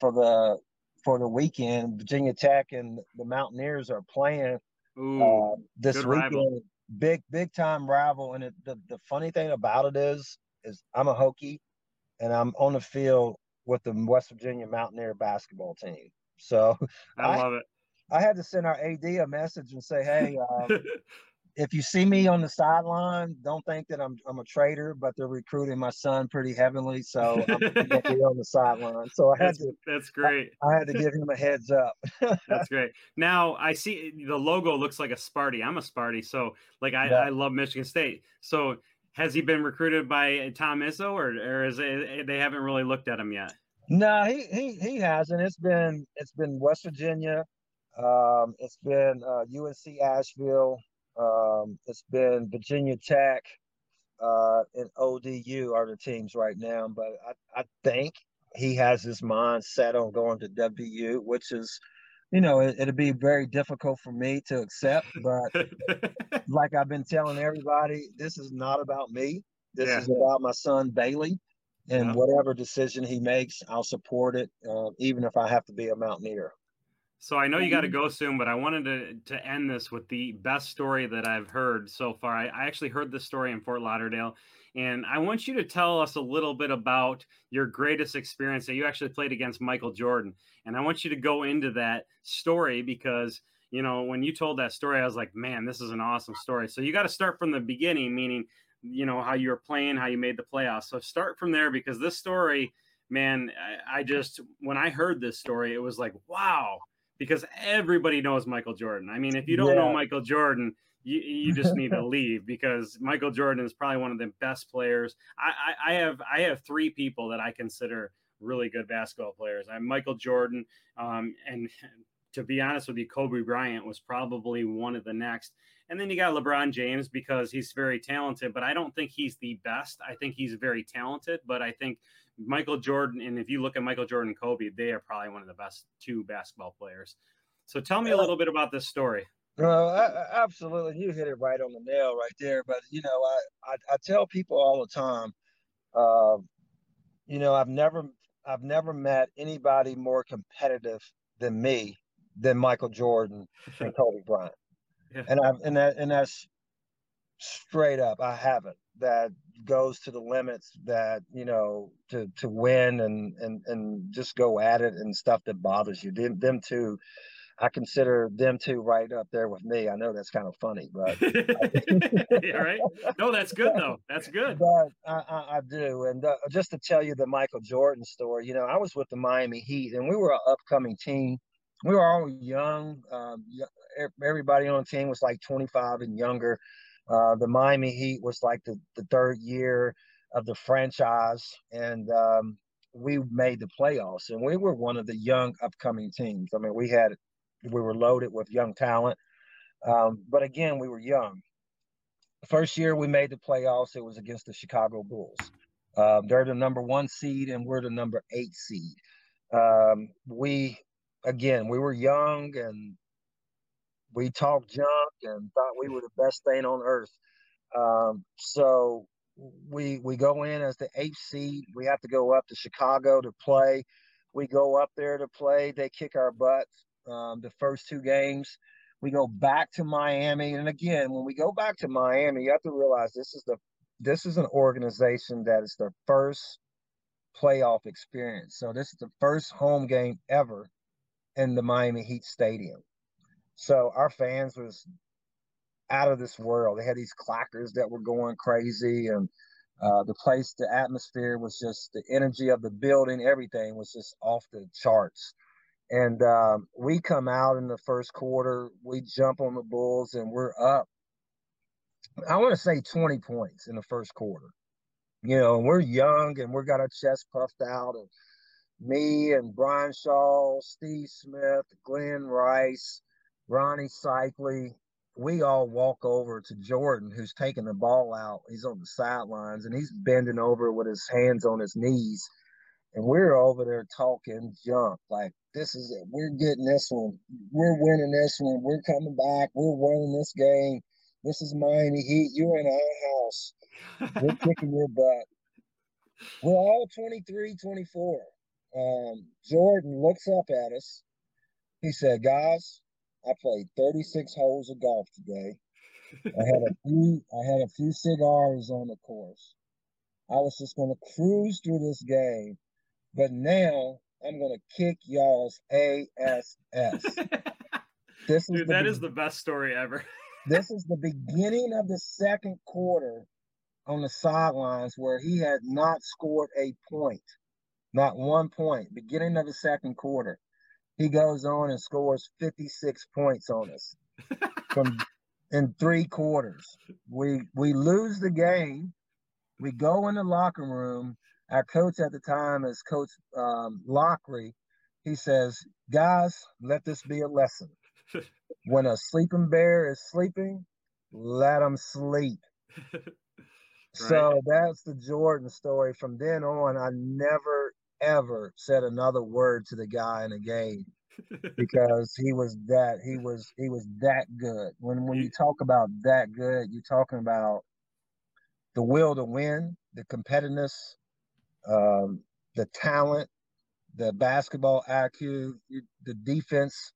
for the for the weekend. Virginia Tech and the Mountaineers are playing Ooh, uh, this weekend. Rival. Big big time rival. And it, the the funny thing about it is is I'm a Hokie, and I'm on the field with the West Virginia Mountaineer basketball team. So I, I love it. I had to send our AD a message and say, "Hey, um, if you see me on the sideline, don't think that I'm I'm a traitor, but they're recruiting my son pretty heavily, so I'm gonna be on the sideline. So I had that's, to. That's great. I, I, had to give him a heads up. that's great. Now I see the logo looks like a Sparty. I'm a Sparty, so like I, yeah. I love Michigan State. So has he been recruited by Tom Izzo, or or is it, they haven't really looked at him yet? No, he he he hasn't. It's been it's been West Virginia. Um, it's been uh, UNC Asheville Um, it's been Virginia Tech uh, and ODU are the teams right now, but I, I think he has his mind set on going to WVU, which is, you know, it, it'd be very difficult for me to accept. But like I've been telling everybody, this is not about me. This yeah. is about my son Bailey, and yeah. whatever decision he makes, I'll support it, uh, even if I have to be a Mountaineer. So I know you got to mm-hmm. go soon, but I wanted to to end this with the best story that I've heard so far. I, I, actually heard this story in Fort Lauderdale, and I want you to tell us a little bit about your greatest experience that you actually played against Michael Jordan. And I want you to go into that story because you know when you told that story, I was like, man, this is an awesome story. So you got to start from the beginning, meaning you know how you were playing, how you made the playoffs. So start from there because this story, man, I, I just when I heard this story, it was like, wow because everybody knows Michael Jordan. I mean, if you don't yeah. know Michael Jordan, you, you just need to leave because Michael Jordan is probably one of the best players. I, I, I, have I have three people that I consider really good basketball players. I'm Michael Jordan, um, and to be honest with you, Kobe Bryant was probably one of the next. And then you got LeBron James because he's very talented, but I don't think he's the best. I think he's very talented, but I think Michael Jordan, and if you look at Michael Jordan and Kobe, they are probably one of the best two basketball players. So tell me a little bit about this story. Well, I, absolutely, you hit it right on the nail right there. But you know, I I, I tell people all the time, uh, you know, I've never I've never met anybody more competitive than me than Michael Jordan and Kobe Bryant. Yeah. And I've and that and that's straight up. I haven't that goes to the limits that you know to to win and and and just go at it and stuff that bothers you. Them, them two i consider them two right up there with me. I know that's kind of funny but yeah, right? No that's good though. That's good. But i i, I do. And uh, just to tell you the michael jordan story you know i was with the miami heat and we were an upcoming team. We were all young um, everybody on the team was like 25 and younger uh, the Miami Heat was like the, the third year of the franchise, and um, we made the playoffs. And we were one of the young upcoming teams. I mean, we had we were loaded with young talent, um, but again, we were young. First year we made the playoffs, it was against the Chicago Bulls. Um, they're the number one seed, and we're the number eight seed. Um, we again, we were young and we talked junk and thought we were the best thing on earth. Um, so we we go in as the eighth seed. We have to go up to Chicago to play. We go up there to play. They kick our butts um, the first two games. We go back to Miami, and again, when we go back to Miami, you have to realize this is the this is an organization that is their first playoff experience. So this is the first home game ever in the Miami Heat Stadium. So our fans was out of this world. They had these clackers that were going crazy, and uh, the place, the atmosphere was just the energy of the building, everything was just off the charts. And um, we come out in the first quarter, we jump on the Bulls, and we're up. I want to say 20 points in the first quarter. You know, we're young and we're got our chest puffed out. And me and Brian Shaw, Steve Smith, Glen Rice, Ronnie Seikaly, we all walk over to Jordan, who's taking the ball out. He's on the sidelines and he's bending over with his hands on his knees. And we're over there talking junk. Like, this is it. We're getting this one. We're winning this one. We're coming back. We're winning this game. This is Miami Heat. You're in our house. We're kicking your butt. We're all 23, 24. Um, Jordan looks up at us. He said, Guys, I played 36 holes of golf today. I had a few I had a few cigars on the course. I was just gonna cruise through this game, but now I'm gonna kick y'all's ass. this is Dude, that be- is the best story ever. this is the beginning of the second quarter on the sidelines where he had not scored a point, not one point. Beginning of the second quarter he goes on and scores 56 points on us from in three quarters. We we lose the game. We go in the locker room. Our coach at the time is Coach um, Loughery. He says, "Guys, let this be a lesson. When a sleeping bear is sleeping, let them sleep. right. So that's the Jordan story. From then on, I never ever said another word to the guy in the game because he was that he was he was that good. When when you talk about that good, you're talking about the will to win, the competitiveness, um, the talent, the basketball IQ, the defense.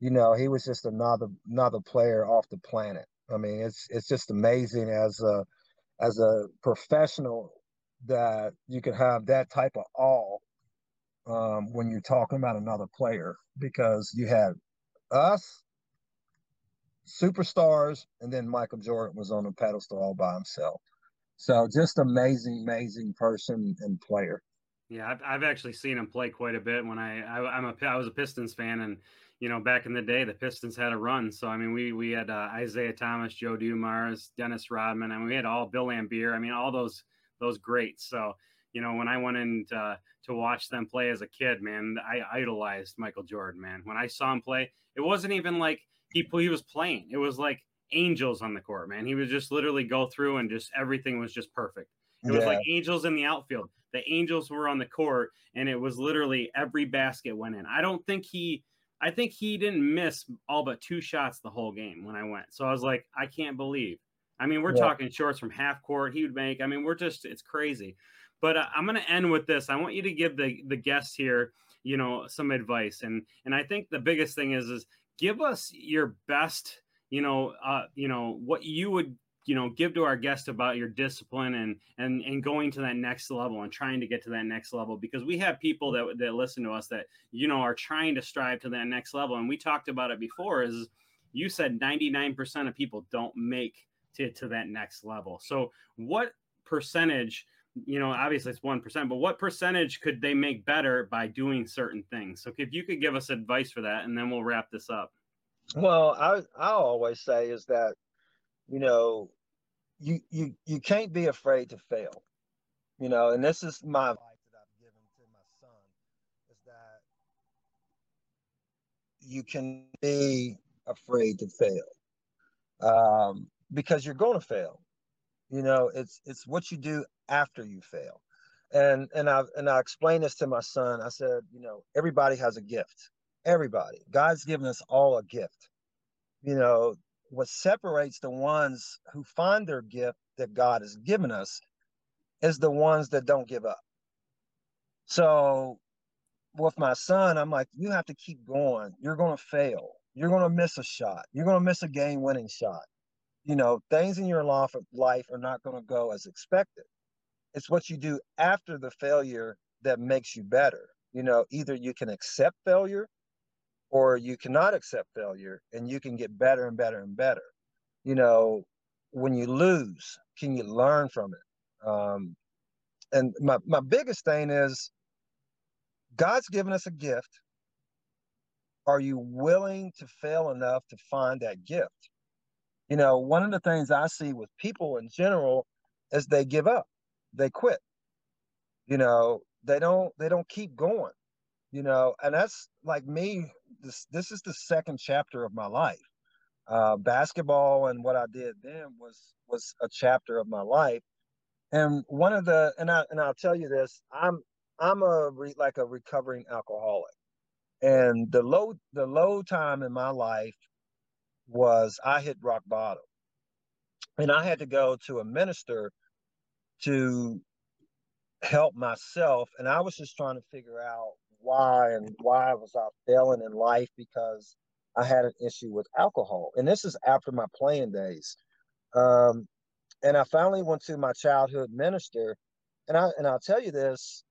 You know, he was just another another player off the planet. I mean, it's it's just amazing as a as a professional that you can have that type of awe um, when you're talking about another player because you had us superstars and then Michael Jordan was on a pedestal all by himself. So just amazing, amazing person and player. Yeah, I've, I've actually seen him play quite a bit. When I, I I'm a I was a Pistons fan, and you know back in the day the Pistons had a run. So I mean we we had uh, Isiah Thomas, Joe Dumars, Dennis Rodman. I mean we had all Bill Laimbeer. I mean all those those greats. So you know when I went in to, to watch them play as a kid, man, I idolized Michael Jordan. Man, when I saw him play, it wasn't even like he he was playing. It was like angels on the court, man. He would just literally go through and just everything was just perfect. It was like angels in the outfield. The angels were on the court, and it was literally every basket went in. I don't think he, I think he didn't miss all but two shots the whole game when I went. So I was like, I can't believe. I mean, we're yeah. talking shorts from half court. He would make. I mean, we're just it's crazy. But uh, I'm going to end with this. I want you to give the the guests here, you know, some advice, and and I think the biggest thing is is give us your best, you know, uh, you know, what you would you know give to our guests about your discipline and and and going to that next level and trying to get to that next level because we have people that that listen to us that you know are trying to strive to that next level and we talked about it before is you said 99% of people don't make to, to that next level. So what percentage you know obviously it's 1% but what percentage could they make better by doing certain things? So if you could give us advice for that and then we'll wrap this up. Well i i always say is that you know you you you can't be afraid to fail. You know and this is my advice that i've given to my son is that you can be afraid to fail. Um, because you're going to fail you know it's it's what you do after you fail and and i and i explained this to my son i said you know everybody has a gift everybody god's given us all a gift you know what separates the ones who find their gift that God has given us is the ones that don't give up. So with my son, I'm like, you have to keep going. You're going to fail. You're going to miss a shot. You're going to miss a game winning shot. You know, things in your life, are not going to go as expected. It's what you do after the failure that makes you better. You know, either you can accept failure or you cannot accept failure and you can get better and better and better. You know, when you lose, can you learn from it? Um, and my, my biggest thing is God's given us a gift. Are you willing to fail enough to find that gift? You know, one of the things I see with people in general is they give up, they quit. You know, they don't they don't keep going you know and that's like me this this is the second chapter of my life. Uh, basketball and what i did then was was a chapter of my life. And one of the and i and i'll tell you this i'm i'm a re, like a recovering alcoholic. And the low the low time in my life was i hit rock bottom and i had to go to a minister to help myself and i was just trying to figure out why and why was I failing in life because I had an issue with alcohol. And this is after my playing days. Um, and I finally went to my childhood minister, and I and I'll tell you this,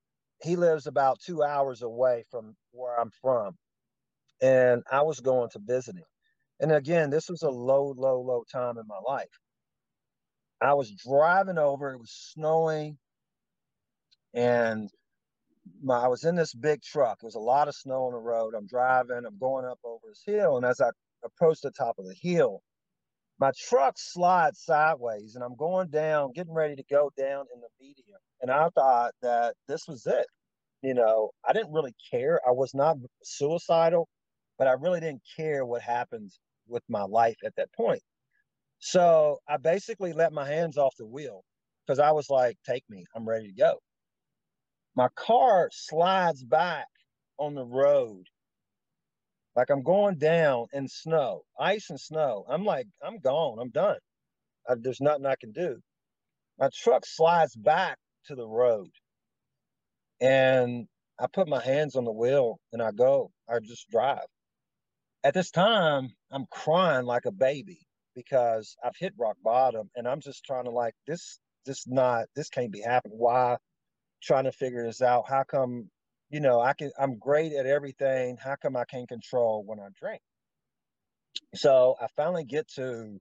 he lives about two hours away from where I'm from. And I was going to visit him. And again, this was a low, low, low time in my life. I was driving over, it was snowing, and my, I was in this big truck. There was a lot of snow on the road. I'm driving, I'm going up over this hill. And as I approach the top of the hill, my truck slides sideways and I'm going down, getting ready to go down in the median. And I thought that this was it. You know, I didn't really care. I was not suicidal, but I really didn't care what happened with my life at that point. So I basically let my hands off the wheel because I was like, take me, I'm ready to go. My car slides back on the road. Like I'm going down in snow, ice and snow. I'm like, I'm gone. I'm done. I, there's nothing I can do. My truck slides back to the road. And I put my hands on the wheel and I go, I just drive. At this time, I'm crying like a baby because I've hit rock bottom and I'm just trying to like this this not this can't be happening. Why trying to figure this out? How come, you know, I can I'm great at everything. How come I can't control when I drink? So I finally get to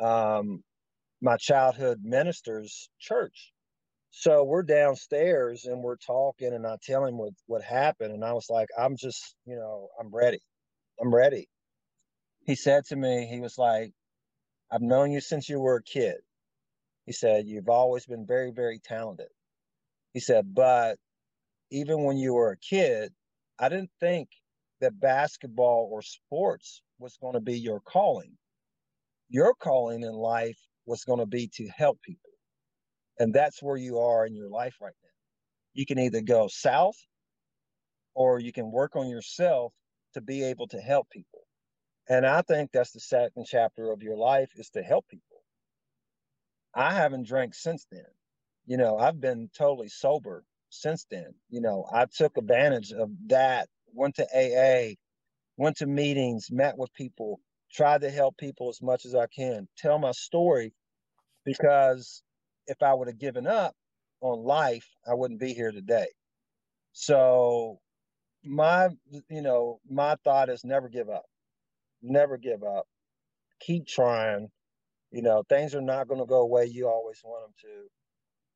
um my childhood minister's church so we're downstairs and we're talking, and I tell him what what happened, and I was like, I'm just, you know, I'm ready, I'm ready. He said to me, he was like, I've known you since you were a kid. He said, You've always been very, very talented. He said, But even when you were a kid, I didn't think that basketball or sports was going to be your calling. Your calling in life was going to be to help people. And that's where you are in your life right now. You can either go south or you can work on yourself to be able to help people. And I think that's the second chapter of your life is to help people. I haven't drank since then. You know, I've been totally sober since then. You know, I took advantage of that, went to AA, went to meetings, met with people, tried to help people as much as I can, tell my story because if I would have given up on life, I wouldn't be here today. So my you know, my thought is never give up. Never give up. Keep trying. You know, things are not going to go away you always want them to.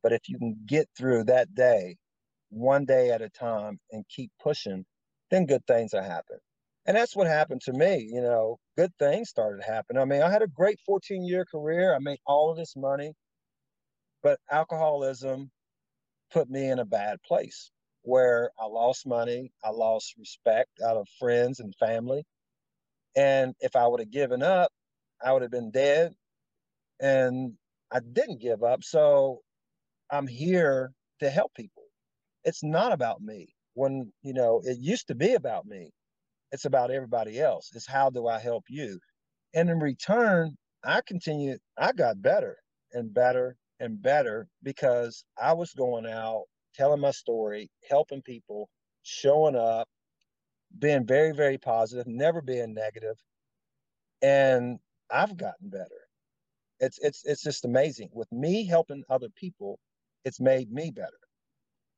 But if you can get through that day, one day at a time and keep pushing, then good things will happen. And that's what happened to me. You know, good things started happening. I mean, I had a great 14 year career. I made all of this money. But alcoholism put me in a bad place where I lost money, I lost respect out of friends and family. And if I would have given up, I would have been dead. And I didn't give up. So I'm here to help people. It's not about me. When, you know, it used to be about me. It's about everybody else. It's how do I help you? And in return, I continued, I got better and better and better because I was going out, telling my story, helping people, showing up, being very, very positive, never being negative. And I've gotten better. It's it's it's just amazing. With me helping other people, it's made me better.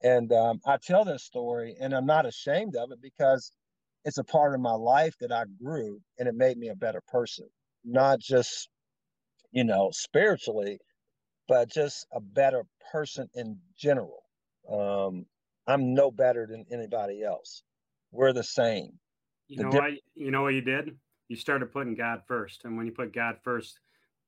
And um, I tell this story, and I'm not ashamed of it because it's a part of my life that I grew, and it made me a better person, not just you know spiritually, but just a better person in general. Um, I'm no better than anybody else. We're the same. You the know what? You know what you did? You started putting God first, and when you put God first,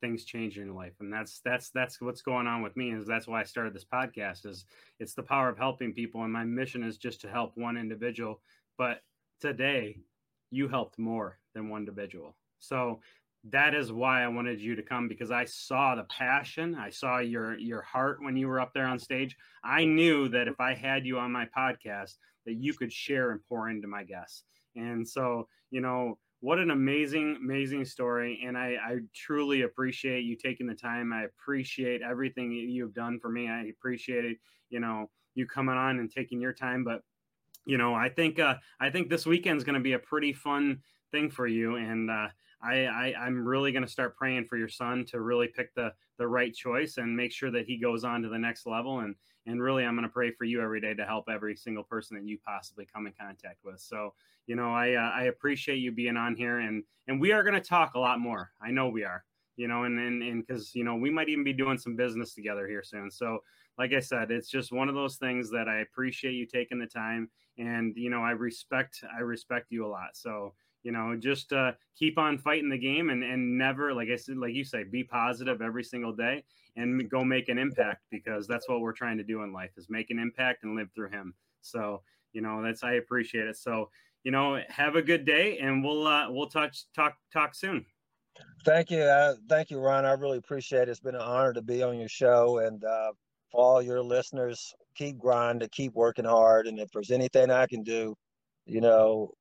things change in your life, and that's that's that's what's going on with me. Is that's why I started this podcast. Is it's the power of helping people, and my mission is just to help one individual. But today, you helped more than one individual. So that is why I wanted you to come because I saw the passion. I saw your your heart when you were up there on stage. I knew that if I had you on my podcast, that you could share and pour into my guests. And so, you know, what an amazing, amazing story. And I, I truly appreciate you taking the time. I appreciate everything you've done for me. I appreciate it, you know, you coming on and taking your time. But you know, I think uh, I think this weekend is going to be a pretty fun thing for you. And uh, I, I am really going to start praying for your son to really pick the the right choice and make sure that he goes on to the next level. And and really, I'm going to pray for you every day to help every single person that you possibly come in contact with. So you know, I uh, I appreciate you being on here, and and we are going to talk a lot more. I know we are. You know, and and and because you know we might even be doing some business together here soon. So like I said, it's just one of those things that I appreciate you taking the time, and you know I respect I respect you a lot. So you know just uh, keep on fighting the game and and never like i said like you say be positive every single day and go make an impact because that's what we're trying to do in life is make an impact and live through him so you know that's i appreciate it so you know have a good day and we'll uh we'll touch talk talk soon Thank you. Uh, thank you, Ron. I really appreciate it. It's been an honor to be on your show. And uh, for all your listeners, keep grinding, keep working hard. And if there's anything I can do, you know,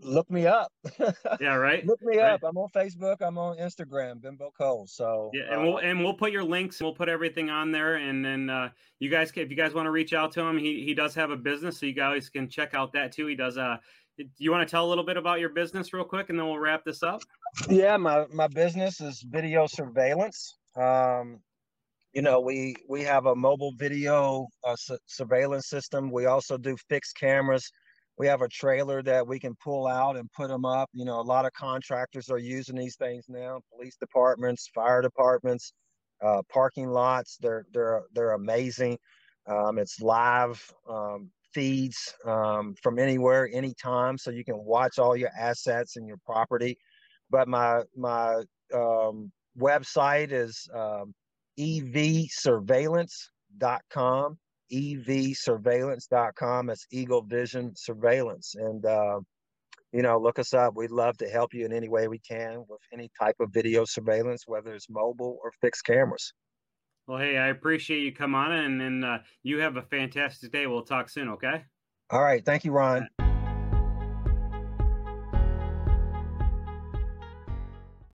look me up. yeah, right. look me right. up. I'm on Facebook. I'm on Instagram, Bimbo Cole. So yeah, and uh, we'll and we'll put your links. We'll put everything on there, and then uh, you guys, if you guys want to reach out to him, he he does have a business, so you guys can check out that too. He does. Uh, do you want to tell a little bit about your business real quick, and then we'll wrap this up? Yeah, my my business is video surveillance. Um, you know, we we have a mobile video uh, su- surveillance system. We also do fixed cameras we have a trailer that we can pull out and put them up. You know, a lot of contractors are using these things now. Police departments, fire departments, uh, parking lots. They're they're they're amazing. Um, it's live um, feeds um, from anywhere, anytime, so you can watch all your assets and your property. But my my um, website is um, evsurveillance.com evsurveillance.com. It's Eagle Vision Surveillance. And, uh, you know, look us up. We'd love to help you in any way we can with any type of video surveillance, whether it's mobile or fixed cameras. Well, hey, I appreciate you come on and, and uh, you have a fantastic day. We'll talk soon, okay? All right. Thank you, Ron.